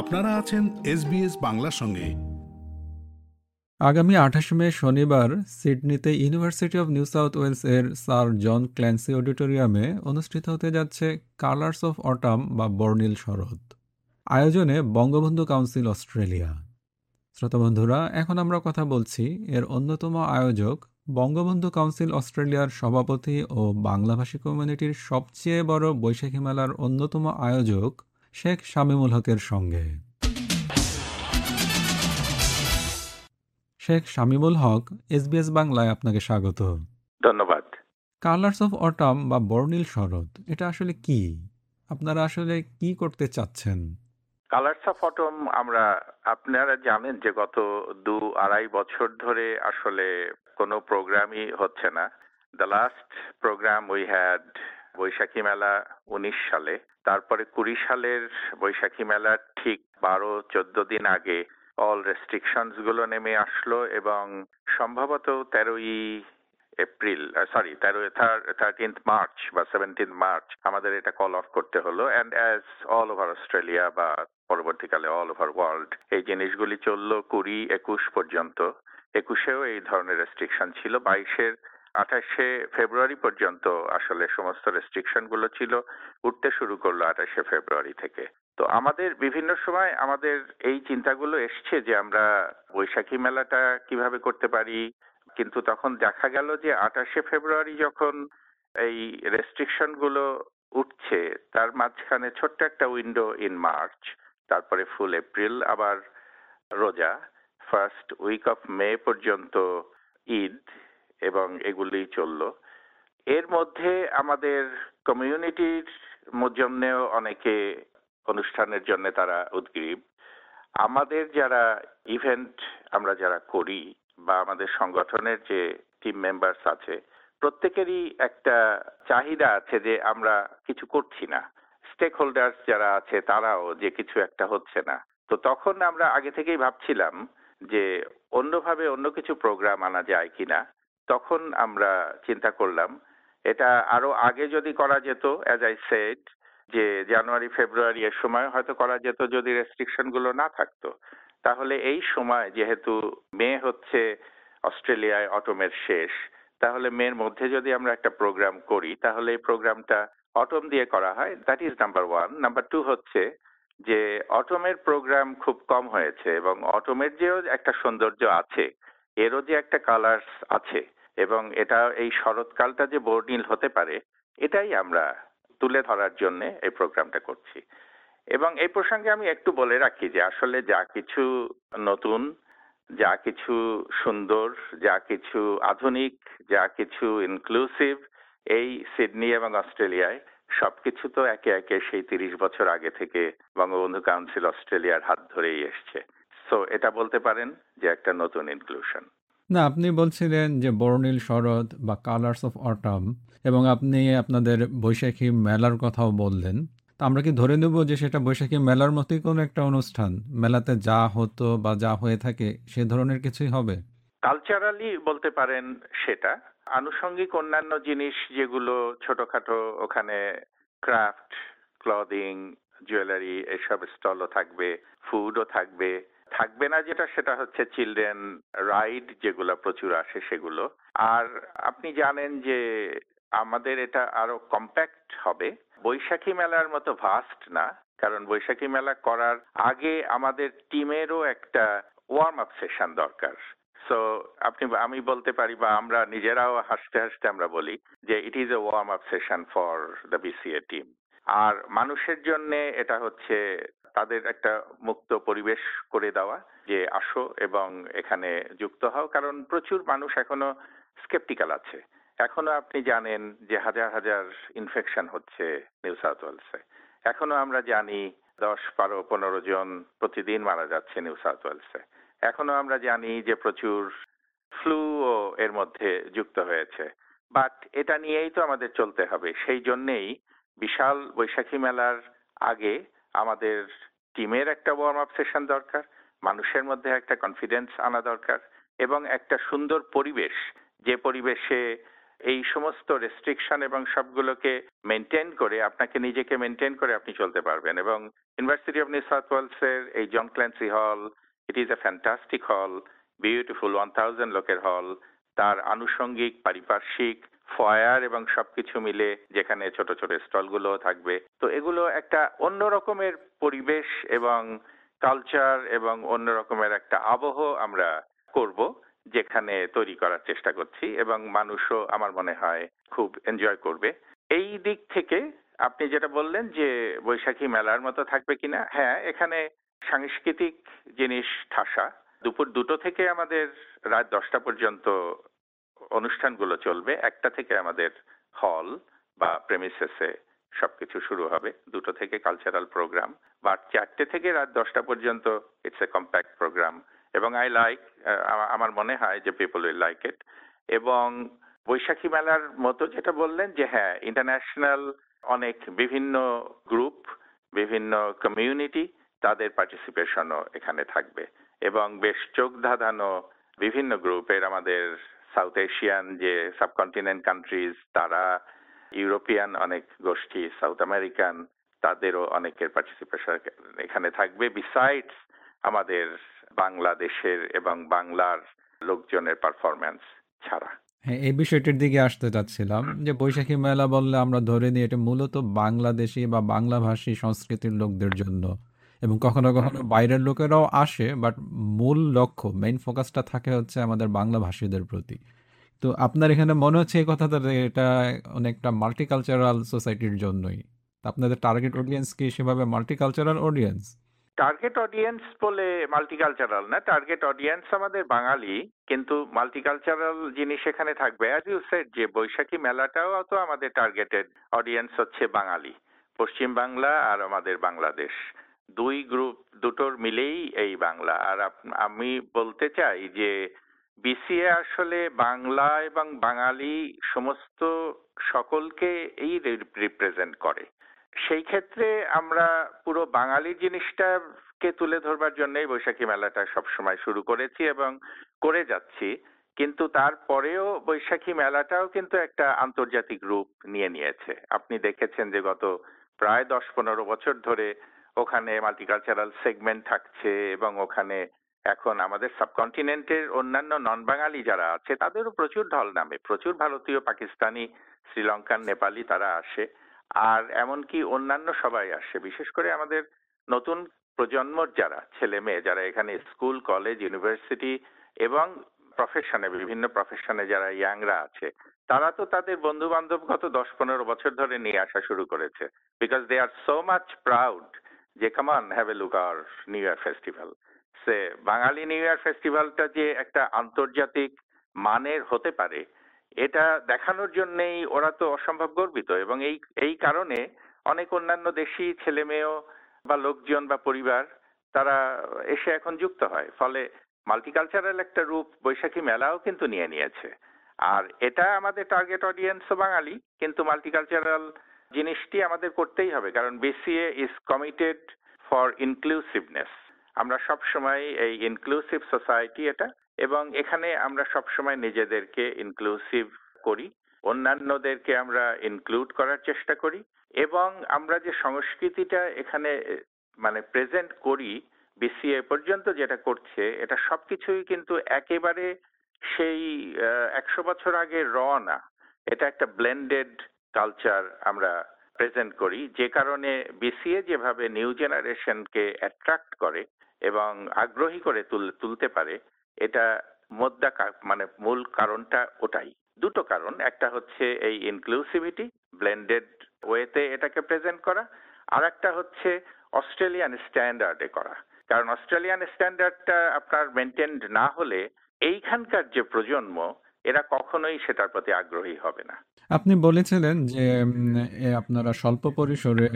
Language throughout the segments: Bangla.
আপনারা আছেন এসবিএস বাংলার সঙ্গে। আগামী আঠাশ মে শনিবার সিডনিতে University of New South Wales এর স্যার জন ক্ল্যান্সি অডিটোরিয়ামে অনুষ্ঠিত হতে যাচ্ছে কালার্স অফ অটাম বা বর্ণিল শরৎ। আয়োজনে বঙ্গবন্ধু কাউন্সিল অস্ট্রেলিয়া। শ্রোতাবন্ধুরা এখন আমরা কথা বলছি এর অন্যতম আয়োজক বঙ্গবন্ধু কাউন্সিল অস্ট্রেলিয়ার সভাপতি ও বাংলাভাষী কমিউনিটির সবচেয়ে বড় বৈশাখী মেলার অন্যতম আয়োজক শেখ শামীমুল হকের সঙ্গে। শেখ শামীমুল হক এসবিএস বাংলায় আপনাকে স্বাগত। ধন্যবাদ। কালার্স অফ অটাম বা বর্ণিল শরৎ এটা আসলে কি? আপনারা আসলে কি করতে চাচ্ছেন? কালার্স অফ অটম আমরা আপনারা জানেন যে গত দু আড়াই বছর ধরে আসলে কোনো প্রোগ্রামই হচ্ছে না। The last programme we had Baishakhi Mela উনিশ সালে। তারপরে কুড়ি সালের বৈশাখী মেলার ঠিক বারো, চোদ্দ দিন আগে অল রেস্ট্রিকশনসগুলো নেমে আসলো এবং সম্ভবত তেরোই এপ্রিল সরি তেরো থার্টিন্থ মার্চ বা সেভেন্টিন্থ মার্চ আমাদের এটা কল অফ করতে হলো। And as all over Australia বা পরবর্তীকালে অল ওভার ওয়ার্ল্ড এই জিনিসগুলি চলল কুড়ি, একুশ পর্যন্ত। একুশেও এই ধরনের রেস্ট্রিকশন ছিল। বাইশের আঠাশে ফেব্রুয়ারি পর্যন্ত আসলে সমস্ত রেস্ট্রিকশনগুলো ছিল, উঠতে শুরু করল আঠাশে ফেব্রুয়ারি থেকে। তো আমাদের বিভিন্ন সময় আমাদের এই চিন্তাগুলো এসছে যে আমরা বৈশাখী মেলাটা কীভাবে করতে পারি, কিন্তু তখন দেখা গেল যে আঠাশে ফেব্রুয়ারি যখন এই রেস্ট্রিকশনগুলো উঠছে, তার মাঝখানে ছোট্ট একটা উইন্ডো ইন মার্চ তারপরে ফুল এপ্রিল আবার রোজা ফার্স্ট উইক অফ মে পর্যন্ত ঈদ এবং এগুলি চলল। এর মধ্যে আমাদের কমিউনিটির জন্যেও অনেকে অনুষ্ঠানের জন্য তারা উদ্গ্রীব। আমাদের যারা ইভেন্ট আমরা যারা করি বা আমাদের সংগঠনের যে টিম মেম্বার্স আছে, প্রত্যেকেরই একটা চাহিদা আছে যে আমরা কিছু করছি না। স্টেক হোল্ডার্স যারা আছে তারাও যে কিছু একটা হচ্ছে না। তো তখন আমরা আগে থেকেই ভাবছিলাম যে অন্যভাবে অন্য কিছু প্রোগ্রাম আনা যায় কিনা। তখন আমরা চিন্তা করলাম, এটা আরও আগে যদি করা যেত অ্যাজ আই সেড যে জানুয়ারি, ফেব্রুয়ারি এর সময় হয়তো করা যেত যদি রেস্ট্রিকশনগুলো না থাকতো। তাহলে এই সময় যেহেতু মে হচ্ছে অস্ট্রেলিয়ায় অটমের শেষ, তাহলে মের মধ্যে যদি আমরা একটা প্রোগ্রাম করি, তাহলে এই প্রোগ্রামটা অটম দিয়ে করা হয়। That is number one number two হচ্ছে যে অটমের প্রোগ্রাম খুব কম হয়েছে এবং অটমের যেও একটা সৌন্দর্য আছে, এরও যে একটা কালার্স আছে। এবং এটা এই শরৎকালটা যে বর্ণিল হতে পারে, এটাই আমরা তুলে ধরার জন্য এই প্রোগ্রামটা করছি। এবং এই প্রসঙ্গে আমি একটু বলে রাখি যে আসলে যা কিছু নতুন, যা কিছু সুন্দর, যা কিছু আধুনিক, যা কিছু ইনক্লুসিভ এই সিডনি এবং অস্ট্রেলিয়ায়, সবকিছু তো একে একে সেই তিরিশ বছর আগে থেকে বঙ্গবন্ধু কাউন্সিল অস্ট্রেলিয়ার হাত ধরেই এসছে। সো এটা বলতে পারেন যে একটা নতুন ইনক্লুশন না, আপনি বলছিলেন যে বর্ণিল শরৎ বা কালার্স অফ অটাম এবং আপনি আপনাদের বৈশাখী মেলার কথাও বললেন। তা আমরা কি ধরে নেব যে সেটা বৈশাখী মেলার মতোই কোনো একটা অনুষ্ঠান? মেলাতে যা হতো বা যা হয়ে থাকে সে ধরনের কিছুই হবে? কালচারালি বলতে পারেন সেটা। আনুষঙ্গিক অন্যান্য জিনিস যেগুলো ছোটখাটো ওখানে ক্রাফট, ক্লদিং, জুয়েলারি, এসব স্টলও থাকবে, ফুডও থাকবে। থাকবে না যেটা, সেটা হচ্ছে চিলড্রেন রাইড যেগুলো প্রচুর আসে সেগুলো। আর আপনি জানেন যে আমাদের এটা আরও কম্প্যাক্ট হবে। বৈশাখী মেলার মতো ভাস্ট না, কারণ বৈশাখী মেলা করার আগে আমাদের টিমেরও একটা ওয়ার্ম আপ সেশন দরকার। সো আপনি আমি বলতে পারি বা আমরা নিজেরাও হাসতে হাসতে আমরা বলি যে it is a warm up session for the BCA team আর মানুষের জন্য এটা হচ্ছে তাদের একটা মুক্ত পরিবেশ করে দেওয়া, যে আসো এবং এখানে যুক্ত হও। কারণ প্রচুর মানুষ এখনও স্কেপটিক্যাল আছে। এখনও আপনি জানেন যে হাজার হাজার ইনফেকশন হচ্ছে নিউ সাউথ ওয়েলসে এখনও আমরা জানি দশ, বারো, পনেরো জন প্রতিদিন মারা যাচ্ছে নিউ সাউথ ওয়েলসে এখনও আমরা জানি যে প্রচুর ফ্লু ও এর মধ্যে যুক্ত হয়েছে। বাট এটা নিয়েই তো আমাদের চলতে হবে। সেই জন্যেই বিশাল বৈশাখী মেলার আগে আমাদের টিমের একটা ওয়ার্ম আপ সেশন দরকার, মানুষের মধ্যে একটা কনফিডেন্স আনা দরকার এবং একটা সুন্দর পরিবেশ, যে পরিবেশে এই সমস্ত রেস্ট্রিকশন এবং সবগুলোকে মেনটেন করে, আপনাকে নিজেকে মেনটেন করে আপনি চলতে পারবেন এবং university of New South Wales এর এই John Clancy hall it is a fantastic hall beautiful one thousand লোকের হল তার আনুষঙ্গিক, পারিপার্শ্বিক ফয়ার এবং সবকিছু মিলে যেখানে ছোট ছোট স্টলগুলো থাকবে। তো এগুলো একটা অন্য রকমের পরিবেশ এবং কালচার এবং অন্য রকমের একটা আবহ আমরা করব, যেখানে তৈরি করার চেষ্টা করছি এবং মানুষও আমার মনে হয় খুব এনজয় করবে। এই দিক থেকে আপনি যেটা বললেন যে বৈশাখী মেলার মতো থাকবে কিনা হ্যাঁ এখানে সাংস্কৃতিক জিনিস ঠাসা। দুপুর দুটো থেকে আমাদের রাত দশটা পর্যন্ত অনুষ্ঠানগুলো চলবে। একটা থেকে আমাদের হল বা প্রেমিসেসে সবকিছু শুরু হবে। দুটো থেকে কালচারাল প্রোগ্রাম বা চারটে থেকে রাত দশটা পর্যন্ত ইটস এ কম্প্যাক্ট প্রোগ্রাম এবং আই লাইক আমার মনে হয় যে পিপল উইল লাইক ইট এবং বৈশাখী মেলার মতো যেটা বললেন যে হ্যাঁ ইন্টারন্যাশনাল অনেক বিভিন্ন গ্রুপ বিভিন্ন কমিউনিটি তাদের পার্টিসিপেশনও এখানে থাকবে এবং বেশ চোখ ধাঁধানো বিভিন্ন গ্রুপের আমাদের সাউথ এশিয়ান যে সাবকন্টিনেন্ট কান্ট্রিজ তারা ইউরোপিয়ান অনেক গোষ্ঠী সাউথ আমেরিকান তাদেরও অনেকের পার্টিসিপেশন এখানে থাকবে। বিসাইডস আমাদের বাংলাদেশের এবং বাংলার লোকজনের পারফরম্যান্স ছাড়া। হ্যাঁ এই বিষয়টির দিকে আসতে চাচ্ছিলাম যে বৈশাখী মেলা বললে আমরা ধরে নিই এটা মূলত বাংলাদেশি বা বাংলাভাষী সংস্কৃতির লোকদের জন্য। এবং কখনো কখনো বাইরের লোকেরাও আসে বাট মূল লক্ষ্য মেইন ফোকাসটা থাকে হচ্ছে আমাদের বাংলা ভাষীদের প্রতি। তো আপনার এখানে মনে হচ্ছে এই কথাটা এটা অনেকটা মাল্টিকালচারাল সোসাইটির জন্যই। আপনাদের টার্গেট অডিয়েন্স কি সেভাবে মাল্টিকালচারাল অডিয়েন্স টার্গেট অডিয়েন্স বলে মাল্টিকালচারাল না টার্গেট অডিয়েন্স আমাদের বাঙালি, কিন্তু মাল্টিকালচারাল জিনিস এখানে থাকবে। অ্যাজ ইউ সেড যে বৈশাখী মেলাটাও তো আমাদের টার্গেটেড অডিয়েন্স হচ্ছে বাঙালি পশ্চিম বাংলা আর আমাদের বাংলাদেশ। দুই গ্রুপ দুটোর মিলেই এই বাংলা। আর আমি বলতে চাই যে বিসিএ আসলে বাংলা এবং বাঙালি সমস্ত সকলকে এই রিপ্রেজেন্ট করে। সেই ক্ষেত্রে আমরা পুরো বাঙালি জিনিসটাকে তুলে ধরবার জন্যই বৈশাখী মেলাটা সবসময় শুরু করেছি এবং করে যাচ্ছি। কিন্তু তারপরেও বৈশাখী মেলাটাও কিন্তু একটা আন্তর্জাতিক রূপ নিয়ে নিয়েছে। আপনি দেখেছেন যে গত প্রায় দশ পনেরো বছর ধরে ওখানে মাল্টিকালচারাল সেগমেন্ট থাকছে এবং ওখানে এখন আমাদের সাবকন্টিনেন্টের অন্যান্য নন বাঙালি যারা আছে, তাদেরও প্রচুর ঢল নামে। প্রচুর ভারতীয়, পাকিস্তানি, শ্রীলঙ্কান, নেপালি তারা আসে। আর এমনকি অন্যান্য সবাই আসে। বিশেষ করে আমাদের নতুন প্রজন্মর যারা, ছেলে মেয়ে যারা এখানে স্কুল, কলেজ, ইউনিভার্সিটি এবং প্রফেশনে বিভিন্ন প্রফেশনে যারা ইয়াংরা আছে, তারা তো তাদের বন্ধু বান্ধব গত দশ পনেরো বছর ধরে নিয়ে আসা শুরু করেছে। Because they are so much proud যে come on have a look our new year festival say, Bangali new year ফেস্টিভ্যালটা যে একটা আন্তর্জাতিক মানের হতে পারে, এটা দেখানোর জন্যেই ওরা তো অসম্ভব গর্বিত এবং এই এই কারণে অনেক অন্যান্য দেশি ছেলে মেয়েও বা লোকজন বা পরিবার তারা এসে এখন যুক্ত হয়। ফলে মাল্টিকালচারাল একটা রূপ বৈশাখী মেলাও কিন্তু নিয়ে নিয়েছে। আর এটা আমাদের টার্গেট অডিয়েন্সও বাঙালি, কিন্তু মাল্টিকালচারাল জিনিসটি আমাদের করতেই হবে, কারণ BCA is committed for inclusiveness আমরা সব সময় এই ইনক্লুসিভ সোসাইটি এটা, এবং এখানে আমরা সব সময় নিজেদেরকে ইনক্লুসিভ করি, অন্যান্যদেরকে আমরা ইনক্লুড করার চেষ্টা করি, এবং আমরা যে সংস্কৃতিটা এখানে মানে প্রেজেন্ট করি বিসিএ পর্যন্ত যেটা করছে, এটা সবকিছুই কিন্তু একেবারে সেই একশো বছর আগে র না। এটা একটা ব্লেন্ডেড কালচার আমরা প্রেজেন্ট করি, যে কারণে বিসিএ যেভাবে নিউ জেনারেশনকে অ্যাট্রাক্ট করে এবং আগ্রহী করে তুলতে পারে, এটা মোদ্দা মানে মূল কারণটা ওটাই। দুটো কারণ, একটা হচ্ছে এই ইনক্লুসিভিটি ব্লেন্ডেড ওয়েতে এটাকে প্রেজেন্ট করা আর একটা হচ্ছে অস্ট্রেলিয়ান স্ট্যান্ডার্ডে করা। কারণ অস্ট্রেলিয়ান স্ট্যান্ডার্ডটা আপনার মেনটেন্ড না হলে, এইখানকার যে প্রজন্ম, এরা কখনোই সেটার প্রতি আগ্রহী হবে না। আপনি বলেছিলেন যে আপনারা স্বল্প পরিসরে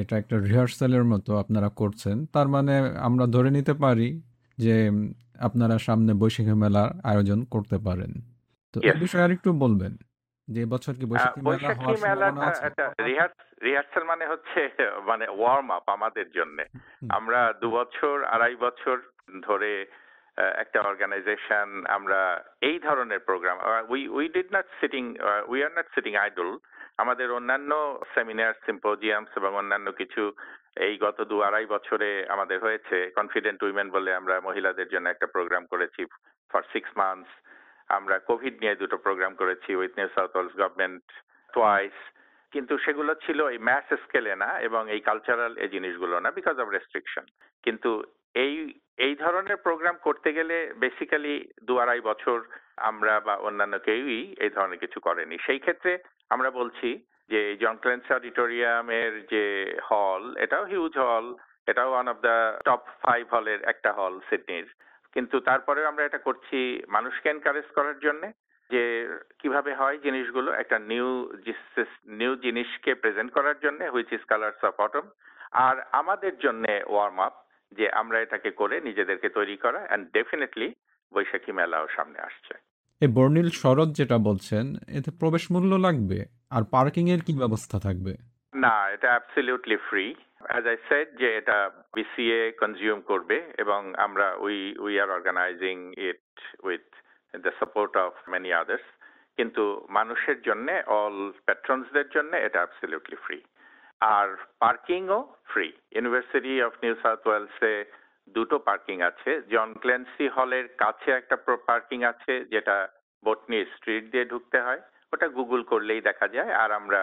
এটা একটা রিহার্সালের মতো আপনারা করছেন। তার মানে আমরা ধরে নিতে পারি যে আপনারা সামনে বৈশাখী মেলার আয়োজন করতে পারেন। তো এই বিষয়ে আরেকটু বলবেন যে বছর কি বৈশাখী মেলা রিহার্সাল মানে হচ্ছে মানে ওয়ার্ম আপ আমাদের জন্য। আমরা দু বছর আড়াই বছর ধরে একটা অর্গানাইজেশন আমরা এই ধরনের program we we did not sitting we are not sitting idle আমাদের অন্যান্য সেমিনার সিম্পোজিয়ামস এবং অন্যান্য কিছু এই গত দু আড়াই বছরে আমাদের হয়েছে। কনফিডেন্ট উইমেন বলে আমরা মহিলাদের জন্য একটা প্রোগ্রাম করেছি ফর সিক্স মান্থস আমরা কোভিড নিয়ে দুটো প্রোগ্রাম করেছি with New South Wales government twice কিন্তু সেগুলো ছিল এই ম্যাস স্কেলে না এবং এই কালচারাল এই জিনিসগুলো না বিকজ অফ রেস্ট্রিকশন কিন্তু এই এই ধরনের প্রোগ্রাম করতে গেলে বেসিক্যালি দু আড়াই বছর আমরা বা অন্যান্য কেউই এই ধরনের কিছু করেনি। সেই ক্ষেত্রে আমরা বলছি যে জন ক্লেন্স অডিটোরিয়ামের যে হল এটাও হিউজ হল এটাও one of the top five হলের একটা হল সিডনির কিন্তু তারপরেও আমরা এটা করছি মানুষকে এনকারেজ করার জন্য যে কীভাবে হয় জিনিসগুলো, একটা নিউ নিউ জিনিসকে প্রেজেন্ট করার জন্য which is colours of autumn আর আমাদের জন্য ওয়ার্ম আপ যে আমরা এটাকে করে নিজেদেরকে তৈরি করা অ্যান্ড ডেফিনেটলি বৈশাখী মেলাও সামনে আসছে। এই বর্ণিল শরৎ যেটা বলছেন এতে প্রবেশ মূল্য লাগবে আর পার্কিং এর কি ব্যবস্থা থাকবে? না এটা absolutely free as I said যে এটা বিসিএ কনজিউম করবে এবং আমরা we we are organizing it with the support of many others কিন্তু মানুষের জন্য অল প্যাট্রনসদের জন্য এটা অ্যাবসলিউটলি ফ্রি আর পার্কিংও free university of New South ওয়েলসে দুটো পার্কিং আছে। জন ক্লেন্সি হলের কাছে একটা পার্কিং আছে, যেটা বটনি স্ট্রিট দিয়ে ঢুকতে হয়। ওটা গুগল করলেই দেখা যায়। আর আমরা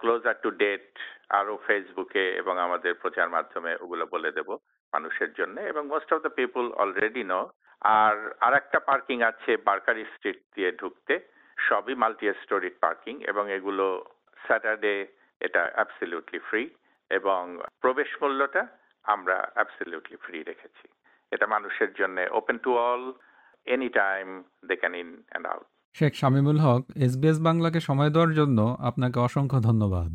ক্লোজার টু ডেট আরও ফেসবুকে এবং আমাদের প্রচার মাধ্যমে ওগুলো বলে দেব মানুষের জন্য। এবং most of the people already know আর আর একটা পার্কিং আছে বার্কারি স্ট্রিট দিয়ে ঢুকতে। সবই মাল্টি স্টোরিড পার্কিং এবং এগুলো স্যাটারডে এটা অ্যাবসলিউটলি ফ্রি এবং প্রবেশ মূল্যটা আমরা অ্যাবসলিউটলি ফ্রি রেখেছি। এটা মানুষের জন্য open to all any time they can in and out Sheikh Shamimul Haque SBS বাংলাকে সময় দেওয়ার জন্য আপনাকে অসংখ্য ধন্যবাদ।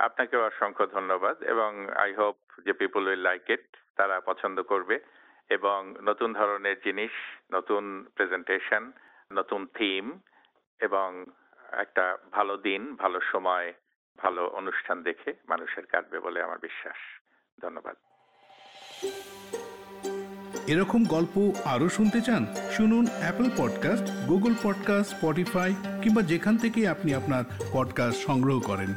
আপনাকেও অসংখ্য ধন্যবাদ এবং আই হোপ যে পিপুল উইল লাইক ইট তারা পছন্দ করবে এবং নতুন ধরনের জিনিস নতুন প্রেজেন্টেশন নতুন থিম এবং একটা ভালো দিন ভালো সময় ভালো অনুষ্ঠান দেখে মানুষের কাটবে বলে আমার বিশ্বাস। ধন্যবাদ। এরকম গল্প আরও শুনতে চান, শুনুন Apple podcast Google podcast Spotify কিংবা যেখান থেকে আপনি আপনার পডকাস্ট সংগ্রহ করেন।